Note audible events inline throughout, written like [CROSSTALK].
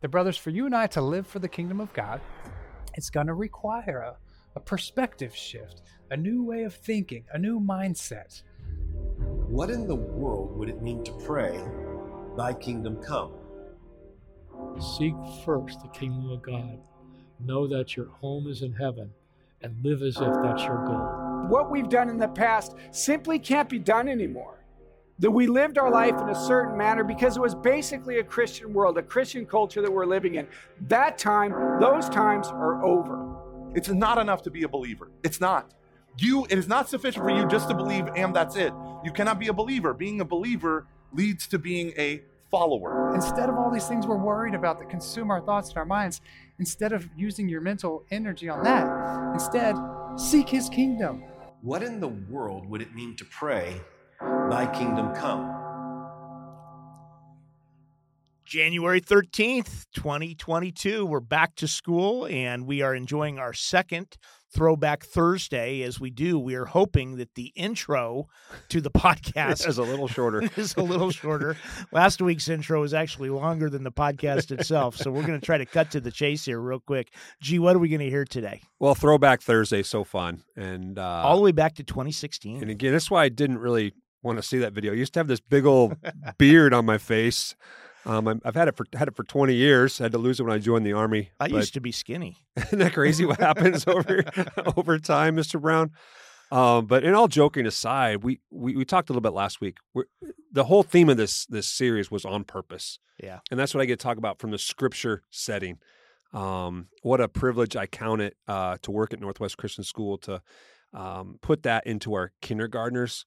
The brothers, for you and I to live for the kingdom of God, it's going to require a, a perspective shift, a new way of thinking, a new mindset. What in the world would it mean to pray, Thy kingdom come? Seek first the kingdom of God. Know that your home is in heaven and live as if that's your goal. What we've done in the past simply can't be done anymore. That we lived our life in a certain manner because it was basically a Christian world, a Christian culture that we're living in. That time, those times are over. It's not enough to be a believer. It's not. You it is not sufficient for you just to believe and that's it. You cannot be a believer. Being a believer leads to being a follower. Instead of all these things we're worried about that consume our thoughts and our minds, instead of using your mental energy on that, instead, seek his kingdom. What in the world would it mean to pray, Thy kingdom come? January 13th, 2022. We're back to school and we are enjoying our second Throwback Thursday. As we do, we are hoping that the intro to the [LAUGHS] podcast is a little shorter. [LAUGHS] is a little shorter. Last week's intro is actually longer than the podcast itself. So we're going to try to cut to the chase here real quick. Gee, what are we going to hear today? Well, Throwback Thursday, so fun. And uh, all the way back to 2016. And again, that's why I didn't really want to see that video. I used to have this big old [LAUGHS] beard on my face. Um, I've had it for had it for 20 years. I had to lose it when I joined the army. I used to be skinny. [LAUGHS] Isn't that crazy? What happens over [LAUGHS] over time, Mr. Brown? Um, but in all joking aside, we, we we talked a little bit last week. We're, the whole theme of this this series was on purpose. Yeah, and that's what I get to talk about from the scripture setting. Um, what a privilege I count it uh, to work at Northwest Christian School to um, put that into our kindergartners'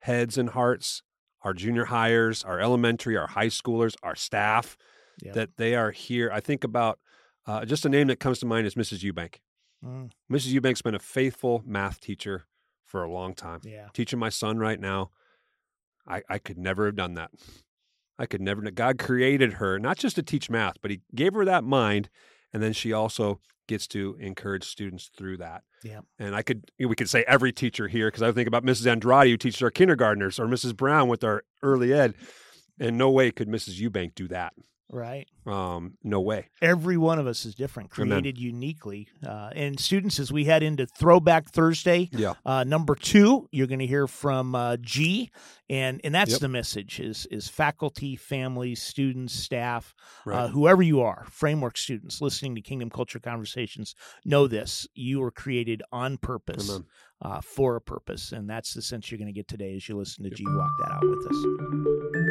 heads and hearts our junior hires, our elementary, our high schoolers, our staff, yep. that they are here. I think about uh, just a name that comes to mind is Mrs. Eubank. Mm. Mrs. Eubank's been a faithful math teacher for a long time. Yeah. Teaching my son right now. I, I could never have done that. I could never. God created her not just to teach math, but He gave her that mind, and then she also gets to encourage students through that. Yeah. And I could, we could say every teacher here, because I think about Mrs. Andrade, who teaches our kindergartners, or Mrs. Brown with our early ed. And no way could Mrs. Eubank do that. Right. Um, no way. Every one of us is different, created Amen. uniquely. Uh, and students, as we head into Throwback Thursday, yeah. Uh, number two, you're going to hear from uh, G, and and that's yep. the message: is is faculty, families, students, staff, uh, right. whoever you are, framework students listening to Kingdom Culture Conversations, know this: you were created on purpose. Uh, for a purpose, and that's the sense you're going to get today as you listen to G walk that out with us.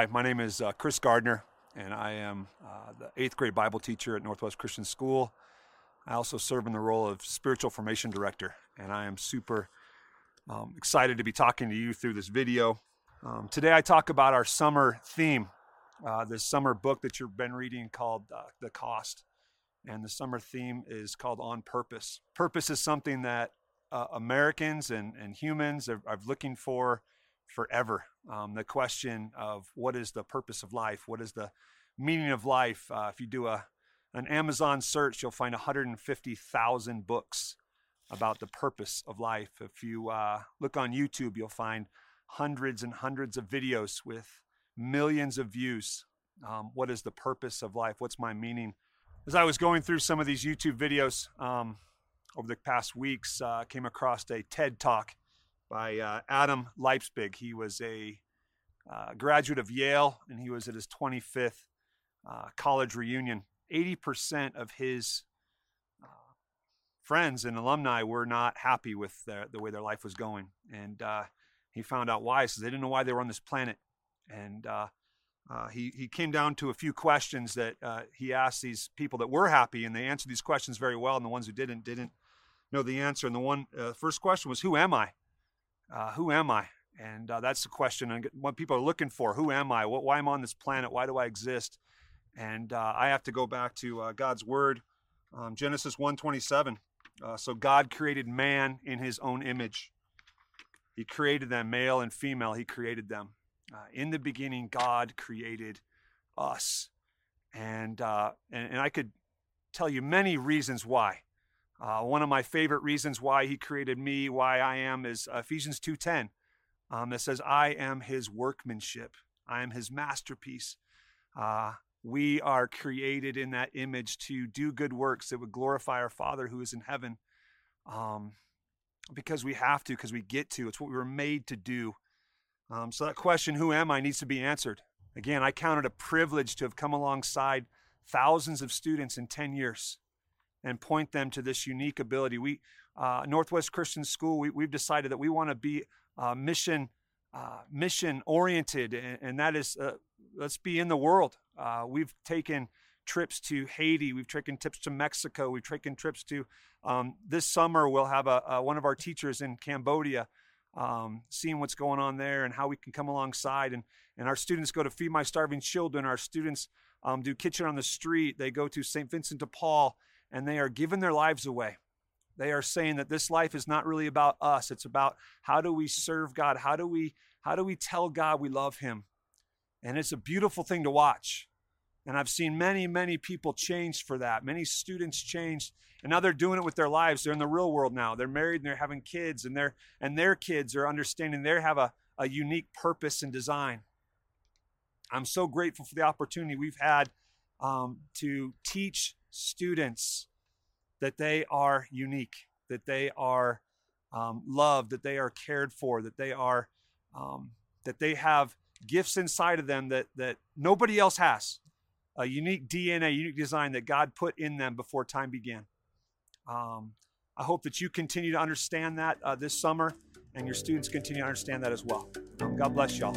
Hi, my name is uh, Chris Gardner, and I am uh, the eighth grade Bible teacher at Northwest Christian School. I also serve in the role of spiritual formation director, and I am super um, excited to be talking to you through this video. Um, today, I talk about our summer theme, uh, this summer book that you've been reading called uh, The Cost. And the summer theme is called On Purpose. Purpose is something that uh, Americans and, and humans are, are looking for forever. Um, the question of what is the purpose of life? What is the meaning of life? Uh, if you do a an Amazon search, you'll find 150,000 books about the purpose of life. If you uh, look on YouTube, you'll find hundreds and hundreds of videos with millions of views. Um, what is the purpose of life? What's my meaning? As I was going through some of these YouTube videos um, over the past weeks, uh, came across a TED Talk by uh, Adam Leipzig. He was a uh, graduate of Yale, and he was at his 25th uh, college reunion. 80% of his uh, friends and alumni were not happy with the way their life was going, and uh, he found out why. Says they didn't know why they were on this planet, and uh, he he came down to a few questions that he asked these people that were happy, and they answered these questions very well, and the ones who didn't didn't know the answer. And the one first question was, "Who am I?" Uh, who am I? And uh, that's the question and what people are looking for. Who am I? What, why am I on this planet? Why do I exist? And uh, I have to go back to uh, God's word, um, Genesis 1:27. Uh, so God created man in His own image. He created them, male and female. He created them. Uh, in the beginning, God created us, and, and and I could tell you many reasons why. Uh, one of my favorite reasons why he created me, why I am, is Ephesians 2.10. Um, says, I am his workmanship. I am his masterpiece. Uh, we are created in that image to do good works that would glorify our Father who is in heaven. Um, because we have to, because we get to. It's what we were made to do. Um, so that question, who am I, needs to be answered. Again, I count it a privilege to have come alongside thousands of students in 10 years and point them to this unique ability. We, uh, Northwest Christian School, we, have decided that we want to be uh, mission uh, mission oriented, and, and, that is uh, let's be in the world. Uh, we've taken trips to Haiti, we've taken trips to Mexico, we've taken trips to um, this summer. We'll have a, a, one of our teachers in Cambodia. Um, seeing what's going on there and how we can come alongside and and our students go to feed my starving children our students um, do kitchen on the street they go to st vincent de paul and they are giving their lives away. They are saying that this life is not really about us. It's about how do we serve God? How do we how do we tell God we love him? And it's a beautiful thing to watch. And I've seen many, many people changed for that. Many students changed, and now they're doing it with their lives. They're in the real world now. They're married and they're having kids, and their and their kids are understanding they have a, a unique purpose and design. I'm so grateful for the opportunity we've had um, to teach students that they are unique, that they are um, loved, that they are cared for, that they are um, that they have gifts inside of them that that nobody else has. A unique DNA, unique design that God put in them before time began. Um, I hope that you continue to understand that uh, this summer, and your students continue to understand that as well. Um, God bless y'all.